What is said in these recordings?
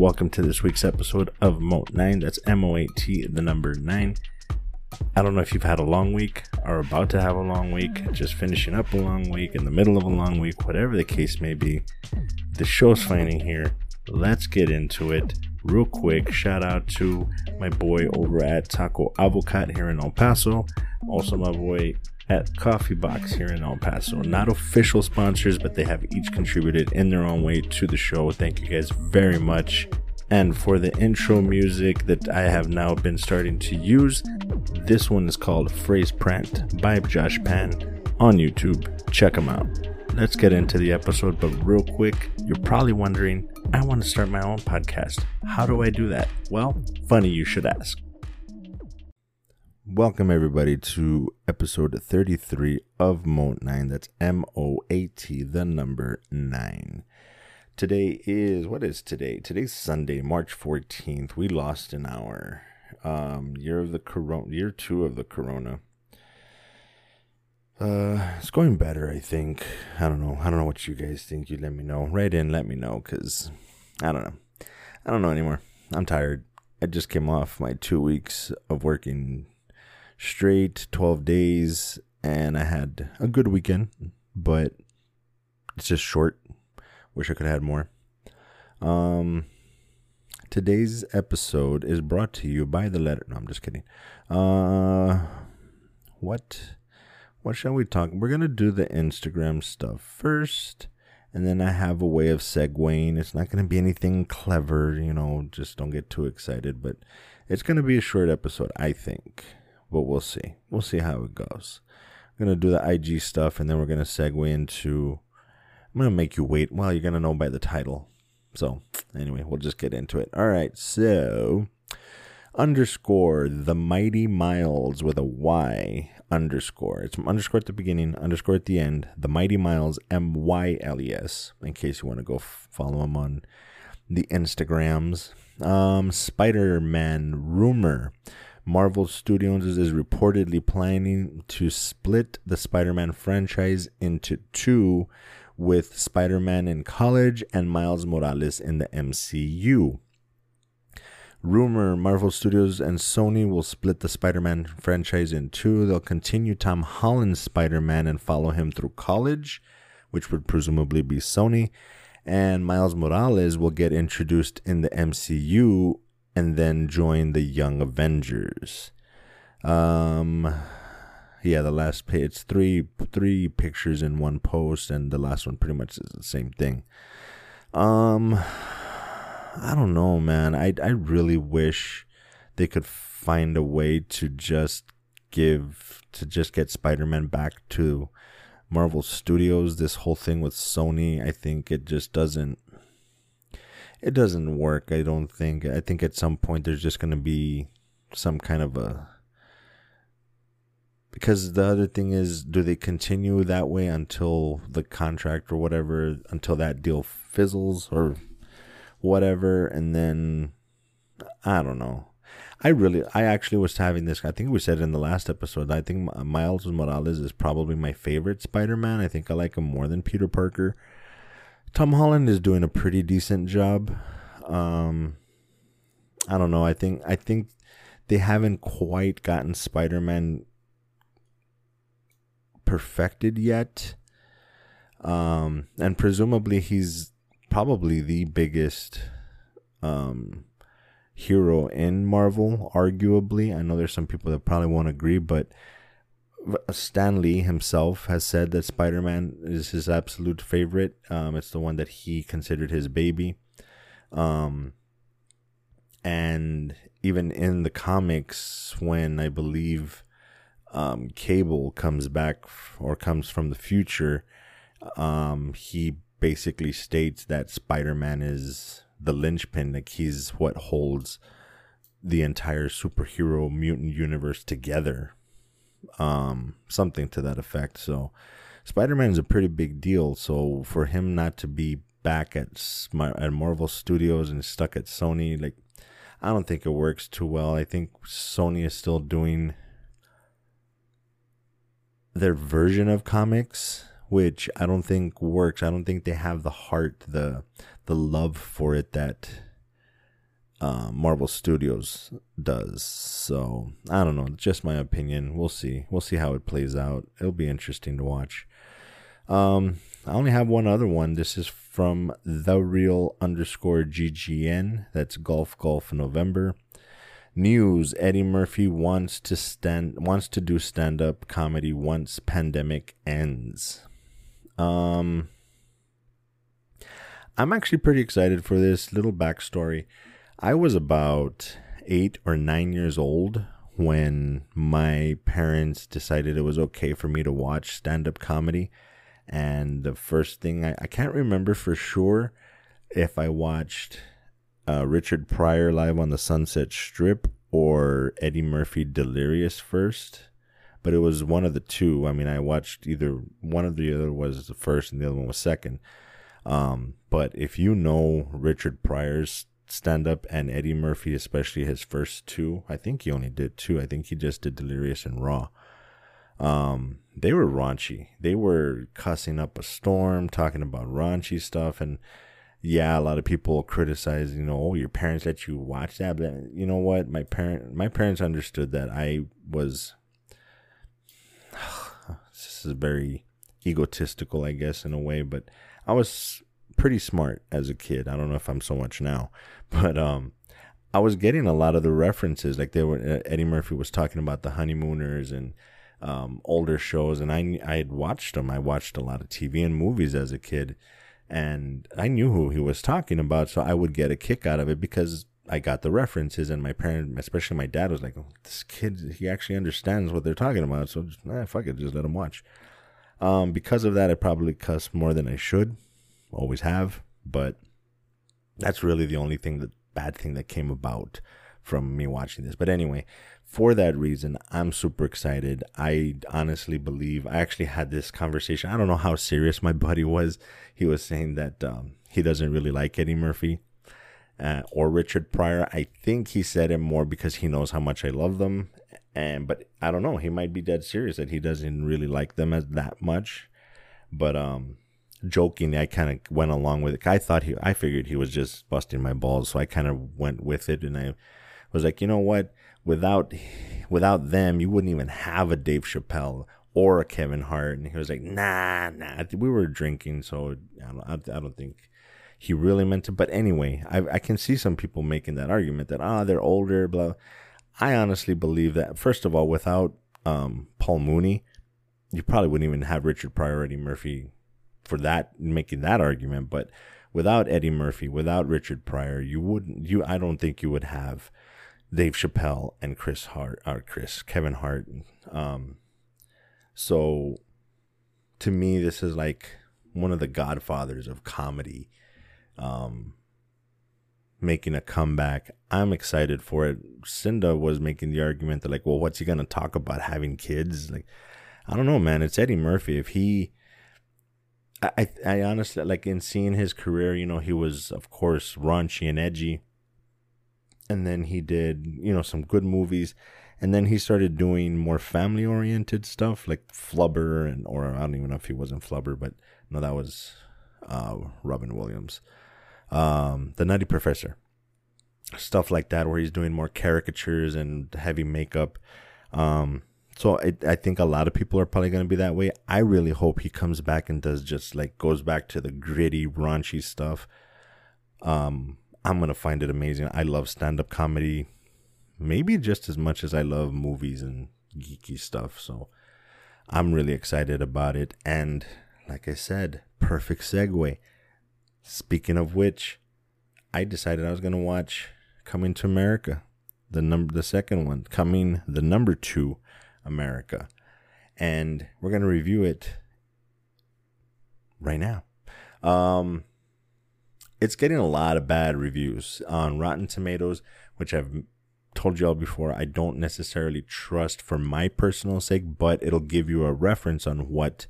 Welcome to this week's episode of Moat 9. That's M O A T, the number 9. I don't know if you've had a long week or about to have a long week, just finishing up a long week, in the middle of a long week, whatever the case may be. The show's finally here. Let's get into it real quick. Shout out to my boy over at Taco Avocat here in El Paso. Also, my boy at Coffee Box here in El Paso. Not official sponsors, but they have each contributed in their own way to the show. Thank you guys very much. And for the intro music that I have now been starting to use, this one is called Phrase Print by Josh Pan on YouTube. Check them out. Let's get into the episode, but real quick, you're probably wondering I want to start my own podcast. How do I do that? Well, funny you should ask. Welcome, everybody, to episode 33 of Moat 9. That's M O A T, the number 9. Today is, what is today? Today's Sunday, March 14th. We lost an hour. Um, year of the corona, year two of the corona. Uh, it's going better, I think. I don't know. I don't know what you guys think. You let me know. Write in, let me know, because I don't know. I don't know anymore. I'm tired. I just came off my two weeks of working straight 12 days and I had a good weekend, but it's just short. Wish I could have had more. Um today's episode is brought to you by the letter No, I'm just kidding. Uh what what shall we talk? We're to do the Instagram stuff first. And then I have a way of segueing. It's not to be anything clever, you know, just don't get too excited. But it's to be a short episode, I think but we'll see. We'll see how it goes. I'm gonna do the IG stuff, and then we're gonna segue into. I'm gonna make you wait. Well, you're gonna know by the title. So anyway, we'll just get into it. All right. So underscore the mighty miles with a Y underscore. It's underscore at the beginning, underscore at the end. The mighty miles M Y L E S. In case you want to go f- follow them on the Instagrams. Um, Spider Man rumor. Marvel Studios is reportedly planning to split the Spider Man franchise into two, with Spider Man in college and Miles Morales in the MCU. Rumor Marvel Studios and Sony will split the Spider Man franchise in two. They'll continue Tom Holland's Spider Man and follow him through college, which would presumably be Sony. And Miles Morales will get introduced in the MCU and then join the Young Avengers. Um, yeah, the last page. It's three three pictures in one post, and the last one pretty much is the same thing. Um, I don't know, man. I I really wish they could find a way to just give to just get Spider-Man back to Marvel Studios. This whole thing with Sony, I think it just doesn't it doesn't work. I don't think. I think at some point there's just going to be some kind of a because the other thing is do they continue that way until the contract or whatever until that deal fizzles or whatever and then I don't know. I really I actually was having this I think we said in the last episode I think Miles Morales is probably my favorite Spider-Man. I think I like him more than Peter Parker. Tom Holland is doing a pretty decent job. Um, I don't know. I think I think they haven't quite gotten Spider-Man perfected yet. Um, and presumably he's probably the biggest um, hero in Marvel, arguably. I know there's some people that probably won't agree, but Stan Lee himself has said that Spider Man is his absolute favorite. Um, it's the one that he considered his baby. Um, and even in the comics, when I believe um, Cable comes back or comes from the future, um, he basically states that Spider Man is the linchpin, like he's what holds the entire superhero mutant universe together um, something to that effect. So Spider Man is a pretty big deal. So for him not to be back at at Marvel Studios and stuck at Sony, like I don't think it works too well. I think Sony is still doing their version of comics, which I don't think works. I don't think they have the heart, the the love for it that uh, Marvel Studios does. So I don't know, just my opinion. We'll see. We'll see how it plays out. It'll be interesting to watch. Um, I only have one other one. This is from the real underscore GGN. That's Golf Golf November. News: Eddie Murphy wants to stand wants to do stand up comedy once pandemic ends. Um, I'm actually pretty excited for this little backstory. I was about eight or nine years old when my parents decided it was okay for me to watch stand up comedy. And the first thing I, I can't remember for sure if I watched uh, Richard Pryor live on the Sunset Strip or Eddie Murphy Delirious first, but it was one of the two. I mean, I watched either one of the other was the first and the other one was second. Um, but if you know Richard Pryor's stand up and Eddie Murphy, especially his first two, I think he only did two. I think he just did Delirious and Raw. Um, they were raunchy. They were cussing up a storm, talking about raunchy stuff, and yeah, a lot of people criticize, you know, oh, your parents let you watch that, but you know what? My parent, my parents understood that I was. This is very egotistical, I guess, in a way, but I was pretty smart as a kid. I don't know if I'm so much now, but um, I was getting a lot of the references. Like they were, uh, Eddie Murphy was talking about the honeymooners and um, older shows, and I I had watched them. I watched a lot of TV and movies as a kid, and I knew who he was talking about, so I would get a kick out of it because I got the references, and my parent, especially my dad, was like, oh, "This kid, he actually understands what they're talking about." So, just, eh, fuck it, just let him watch. Um, because of that, I probably cuss more than I should, always have, but that's really the only thing that bad thing that came about from me watching this. But anyway, for that reason, I'm super excited. I honestly believe I actually had this conversation. I don't know how serious my buddy was. He was saying that um, he doesn't really like Eddie Murphy uh, or Richard Pryor. I think he said it more because he knows how much I love them. And but I don't know. He might be dead serious that he doesn't really like them as that much. But um, jokingly, I kind of went along with it. I thought he, I figured he was just busting my balls, so I kind of went with it, and I was like, you know what? Without, without them, you wouldn't even have a Dave Chappelle or a Kevin Hart. And he was like, nah, nah. We were drinking, so I don't, I don't think he really meant to. But anyway, I, I can see some people making that argument that ah, they're older, blah. I honestly believe that first of all, without um, Paul Mooney, you probably wouldn't even have Richard Pryor, Eddie Murphy for that making that argument. But without Eddie Murphy, without Richard Pryor, you wouldn't. You I don't think you would have Dave Chappelle and Chris Hart or Chris Kevin Hart. Um, so to me, this is like one of the godfathers of comedy. Um, making a comeback. I'm excited for it. Cinda was making the argument that like, well, what's he gonna talk about having kids? Like, I don't know, man. It's Eddie Murphy. If he I, I honestly like in seeing his career, you know, he was of course raunchy and edgy. And then he did, you know, some good movies. And then he started doing more family oriented stuff like Flubber and or I don't even know if he wasn't Flubber, but no, that was uh, Robin Williams. Um, the Nutty Professor. Stuff like that where he's doing more caricatures and heavy makeup. Um, so I, I think a lot of people are probably going to be that way. I really hope he comes back and does just like goes back to the gritty, raunchy stuff. Um, I'm going to find it amazing. I love stand up comedy, maybe just as much as I love movies and geeky stuff. So I'm really excited about it. And like I said, perfect segue. Speaking of which, I decided I was going to watch Coming to America, the number, the second one, coming the number two America. And we're going to review it right now. Um, it's getting a lot of bad reviews on Rotten Tomatoes, which I've told you all before. I don't necessarily trust for my personal sake, but it'll give you a reference on what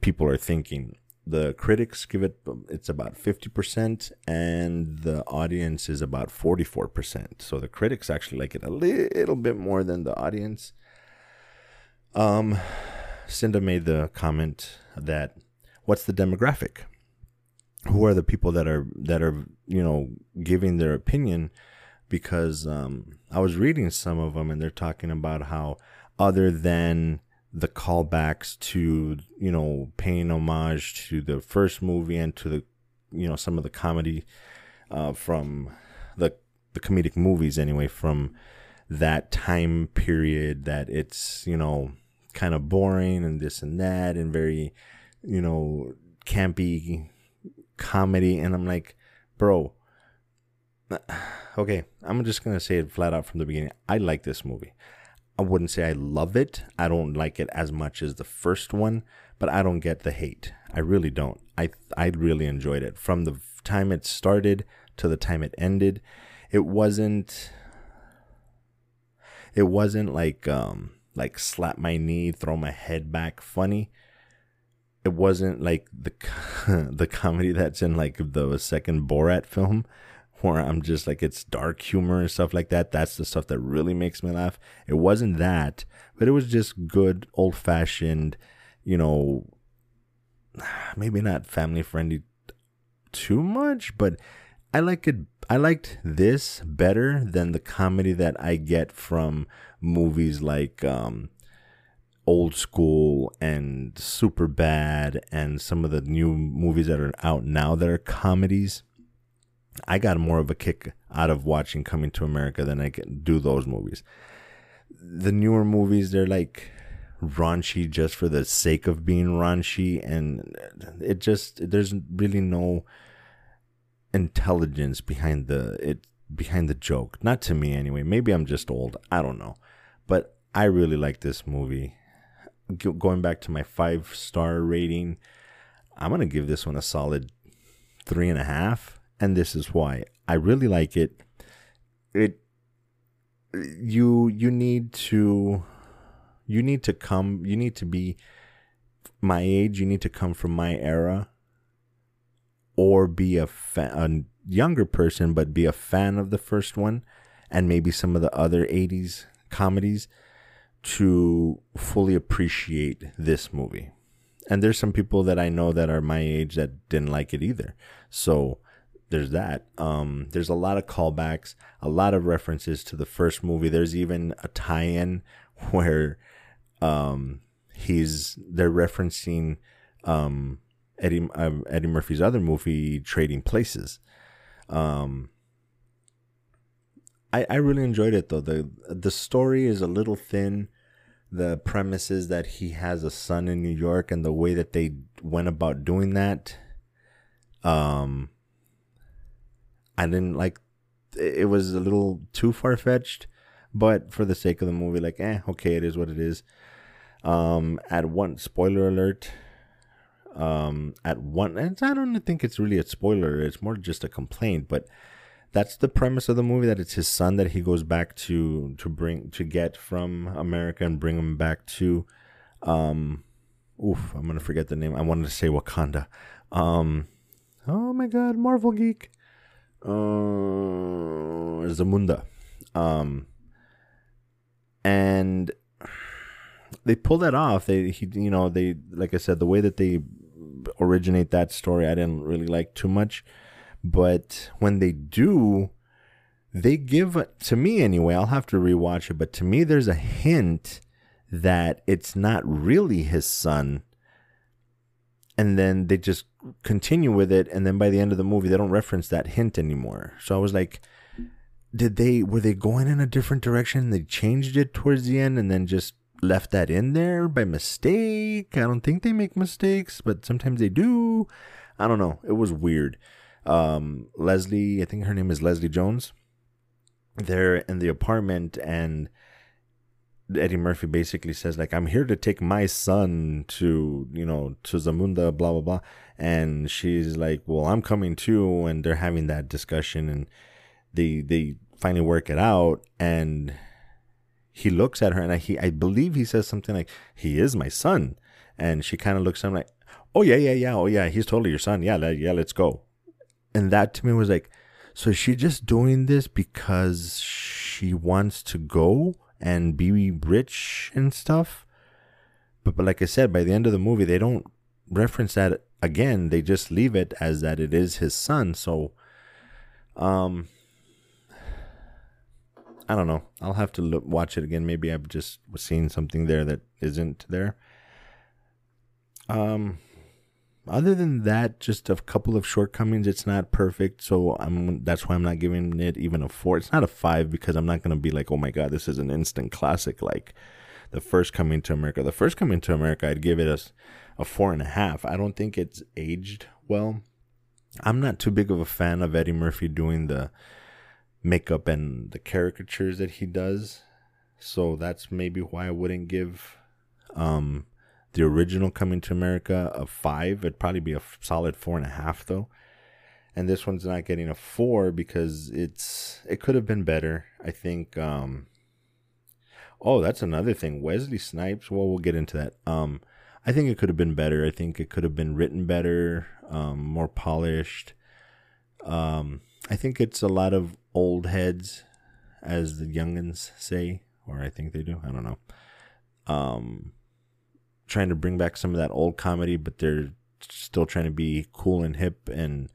people are thinking. The critics give it, it's about 50%, and the audience is about 44%. So the critics actually like it a little bit more than the audience. Um, Cinda made the comment that what's the demographic? Who are the people that are that are you know giving their opinion because um, I was reading some of them and they're talking about how other than the callbacks to you know paying homage to the first movie and to the you know some of the comedy uh, from the the comedic movies anyway from that time period that it's you know kind of boring and this and that and very you know campy comedy and i'm like bro okay i'm just gonna say it flat out from the beginning i like this movie I wouldn't say I love it. I don't like it as much as the first one, but I don't get the hate. I really don't. I I really enjoyed it from the time it started to the time it ended. It wasn't it wasn't like um like slap my knee, throw my head back funny. It wasn't like the the comedy that's in like the second Borat film where I'm just like it's dark humor and stuff like that. That's the stuff that really makes me laugh. It wasn't that, but it was just good old fashioned, you know, maybe not family friendly too much, but I like it I liked this better than the comedy that I get from movies like um, Old School and Super Bad and some of the new movies that are out now that are comedies. I got more of a kick out of watching Coming to America than I can do those movies. The newer movies, they're like raunchy just for the sake of being raunchy, and it just there's really no intelligence behind the it behind the joke. Not to me anyway. Maybe I'm just old. I don't know, but I really like this movie. Going back to my five star rating, I'm gonna give this one a solid three and a half and this is why I really like it. It you you need to you need to come you need to be my age you need to come from my era or be a, fa- a younger person but be a fan of the first one and maybe some of the other 80s comedies to fully appreciate this movie and there's some people that I know that are my age that didn't like it either so there's that. Um, there's a lot of callbacks, a lot of references to the first movie. There's even a tie-in where um, he's they're referencing um, Eddie um, Eddie Murphy's other movie, Trading Places. Um, I I really enjoyed it though. the The story is a little thin. The premise is that he has a son in New York, and the way that they went about doing that, um, I didn't like it was a little too far fetched, but for the sake of the movie, like, eh, okay, it is what it is. Um, at one spoiler alert, um, at one, and I don't think it's really a spoiler. It's more just a complaint, but that's the premise of the movie. That it's his son that he goes back to to bring to get from America and bring him back to, um, oof, I'm gonna forget the name. I wanted to say Wakanda. Um, oh my God, Marvel geek uh, Zamunda. Um, and they pull that off. They, he, you know, they, like I said, the way that they originate that story, I didn't really like too much. But when they do, they give, to me anyway, I'll have to rewatch it, but to me, there's a hint that it's not really his son. And then they just continue with it and then by the end of the movie they don't reference that hint anymore. So i was like did they were they going in a different direction? They changed it towards the end and then just left that in there by mistake. I don't think they make mistakes but sometimes they do. I don't know. It was weird. Um, leslie i think her name is leslie jones. They're in the apartment and Eddie Murphy basically says like I'm here to take my son to you know to Zamunda blah blah blah. And she's like well I'm coming too. And they're having that discussion and they they finally work it out. And he looks at her and I, he I believe he says something like he is my son and she kind of looks at him like oh yeah yeah yeah oh yeah he's totally your son yeah yeah let's go and that to me was like so is she just doing this because she wants to go and be rich and stuff. But, but like I said, by the end of the movie, they don't reference that again. They just leave it as that it is his son. So, um, I don't know. I'll have to look, watch it again. Maybe I've just seen something there that isn't there. Um, other than that, just a couple of shortcomings. It's not perfect, so I'm. That's why I'm not giving it even a four. It's not a five because I'm not gonna be like, oh my god, this is an instant classic like the first Coming to America. The first Coming to America, I'd give it a a four and a half. I don't think it's aged well. I'm not too big of a fan of Eddie Murphy doing the makeup and the caricatures that he does. So that's maybe why I wouldn't give um, the original Coming to America a five. It'd probably be a solid four and a half though. And this one's not getting a four because it's it could have been better. I think. Um, oh, that's another thing. Wesley Snipes. Well, we'll get into that. Um, I think it could have been better. I think it could have been written better, um, more polished. Um, I think it's a lot of old heads, as the youngins say, or I think they do. I don't know. Um, trying to bring back some of that old comedy, but they're still trying to be cool and hip and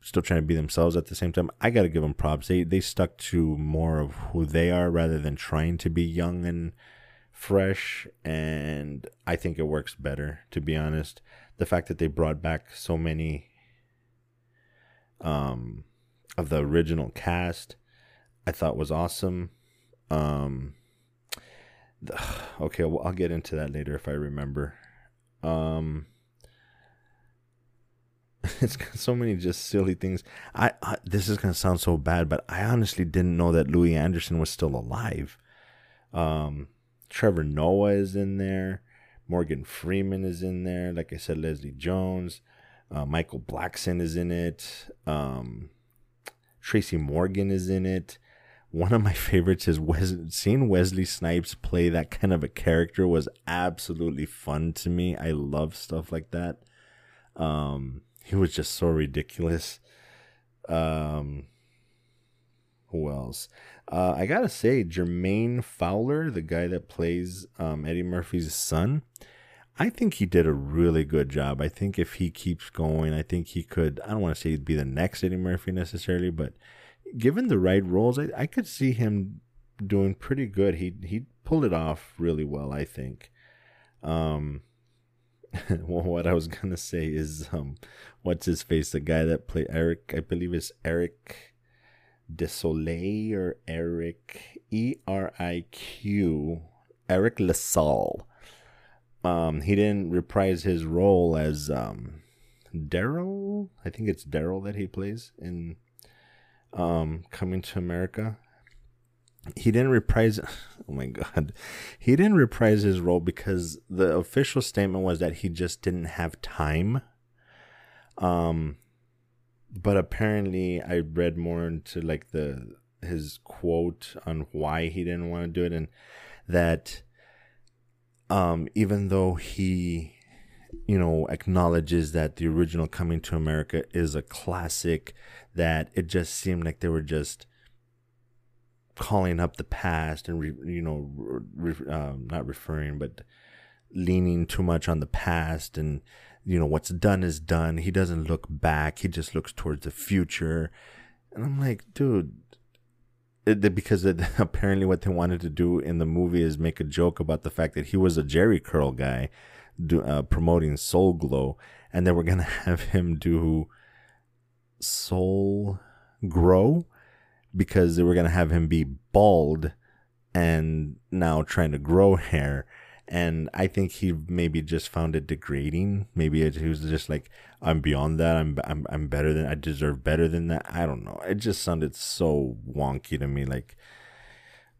still trying to be themselves at the same time. I got to give them props. They they stuck to more of who they are rather than trying to be young and fresh and I think it works better to be honest. The fact that they brought back so many um of the original cast I thought was awesome. Um the, okay, well I'll get into that later if I remember. Um it's got so many just silly things. I, I this is gonna sound so bad, but I honestly didn't know that Louie Anderson was still alive. Um, Trevor Noah is in there. Morgan Freeman is in there. Like I said, Leslie Jones. Uh, Michael Blackson is in it. Um, Tracy Morgan is in it. One of my favorites is Wes- seeing Wesley Snipes play that kind of a character was absolutely fun to me. I love stuff like that. Um, he was just so ridiculous. Um, who else? Uh, I gotta say, Jermaine Fowler, the guy that plays um, Eddie Murphy's son, I think he did a really good job. I think if he keeps going, I think he could. I don't want to say he'd be the next Eddie Murphy necessarily, but given the right roles, I, I could see him doing pretty good. He he pulled it off really well, I think. Um, well, what I was gonna say is, um, what's his face? The guy that played Eric, I believe is Eric Desoleil or Eric E R I Q Eric LaSalle. Um, he didn't reprise his role as um, Daryl. I think it's Daryl that he plays in um, Coming to America. He didn't reprise. Oh my god, he didn't reprise his role because the official statement was that he just didn't have time. Um, but apparently I read more into like the his quote on why he didn't want to do it and that um even though he you know acknowledges that the original coming to america is a classic that it just seemed like they were just calling up the past and re, you know re, um, not referring but leaning too much on the past and you know, what's done is done. He doesn't look back. He just looks towards the future. And I'm like, dude, because it, apparently what they wanted to do in the movie is make a joke about the fact that he was a Jheri curl guy do, uh, promoting Soul Glo and they were gonna have him do Soul Grow because they were gonna have him be bald and now trying to grow hair and I think he maybe just found it degrading. Maybe it, he was just like, "I'm beyond that. I'm I'm I'm better than I deserve better than that." I don't know. It just sounded so wonky to me. Like,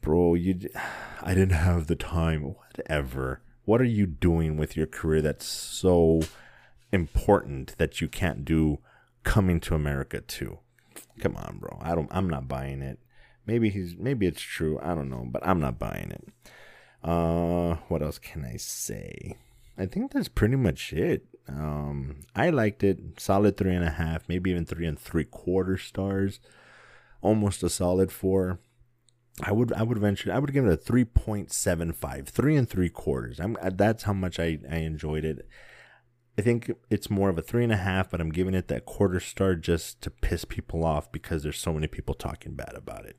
bro, you, I didn't have the time. Whatever. What are you doing with your career that's so important that you can't do coming to America too? Come on, bro. I don't. I'm not buying it. Maybe he's. Maybe it's true. I don't know, but I'm not buying it. Uh, what else can I say? I think that's pretty much it. Um, I liked it. Solid three and a half, maybe even three and three quarter stars. Almost a solid four. I would I would venture I would give it a three point seven five, three and three quarters. I'm that's how much I I enjoyed it. I think it's more of a three and a half, but I'm giving it that quarter star just to piss people off because there's so many people talking bad about it.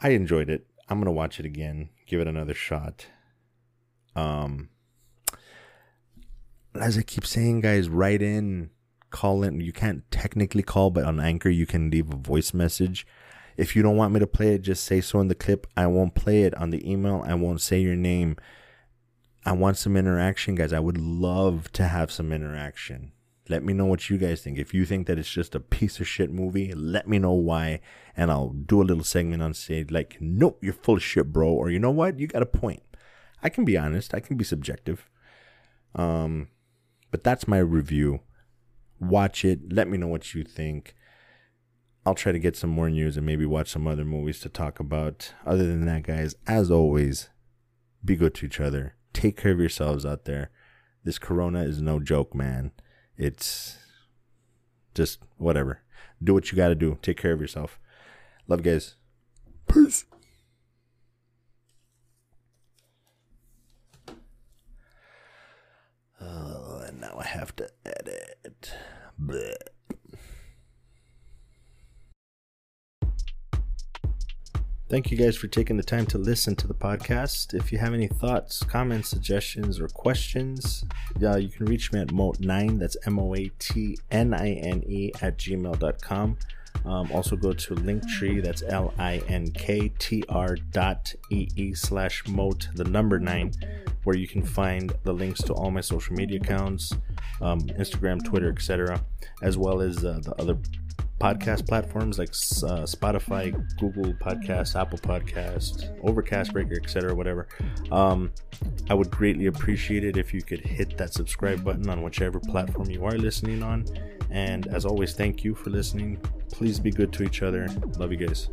I enjoyed it. I'm gonna watch it again, give it another shot. Um, as I keep saying, guys, write in, call in. You can't technically call, but on Anchor you can leave a voice message. If you don't want me to play it, just say so in the clip. I won't play it on the email. I won't say your name. I want some interaction, guys. I would love to have some interaction. Let me know what you guys think. If you think that it's just a piece of shit movie, let me know why, and I'll do a little segment on stage like, nope, you're full of shit, bro. Or you know what? You got a point. I can be honest. I can be subjective. Um, but that's my review. Watch it. Let me know what you think. I'll try to get some more news and maybe watch some other movies to talk about. Other than that, guys, as always, be good to each other. Take care of yourselves out there. This corona is no joke, man. It's just whatever. Do what you got to do. Take care of yourself. Love, guys. Peace. Oh, and now I have to edit. Blech. Thank you guys for taking the time to listen to the podcast. If you have any thoughts, comments, suggestions, or questions, uh, you can reach me at moat9, that's M O A T N I N E, at gmail.com. Um, also go to Linktree, that's L I N K T R dot E E slash moat, the number nine, where you can find the links to all my social media accounts, um, Instagram, Twitter, etc., as well as uh, the other podcast platforms like uh, Spotify, Google Podcast, Apple Podcast, Overcast Breaker, etc. Whatever. Um, I would greatly appreciate it if you could hit that subscribe button on whichever platform you are listening on. And as always, thank you for listening. Please be good to each other. Love you guys.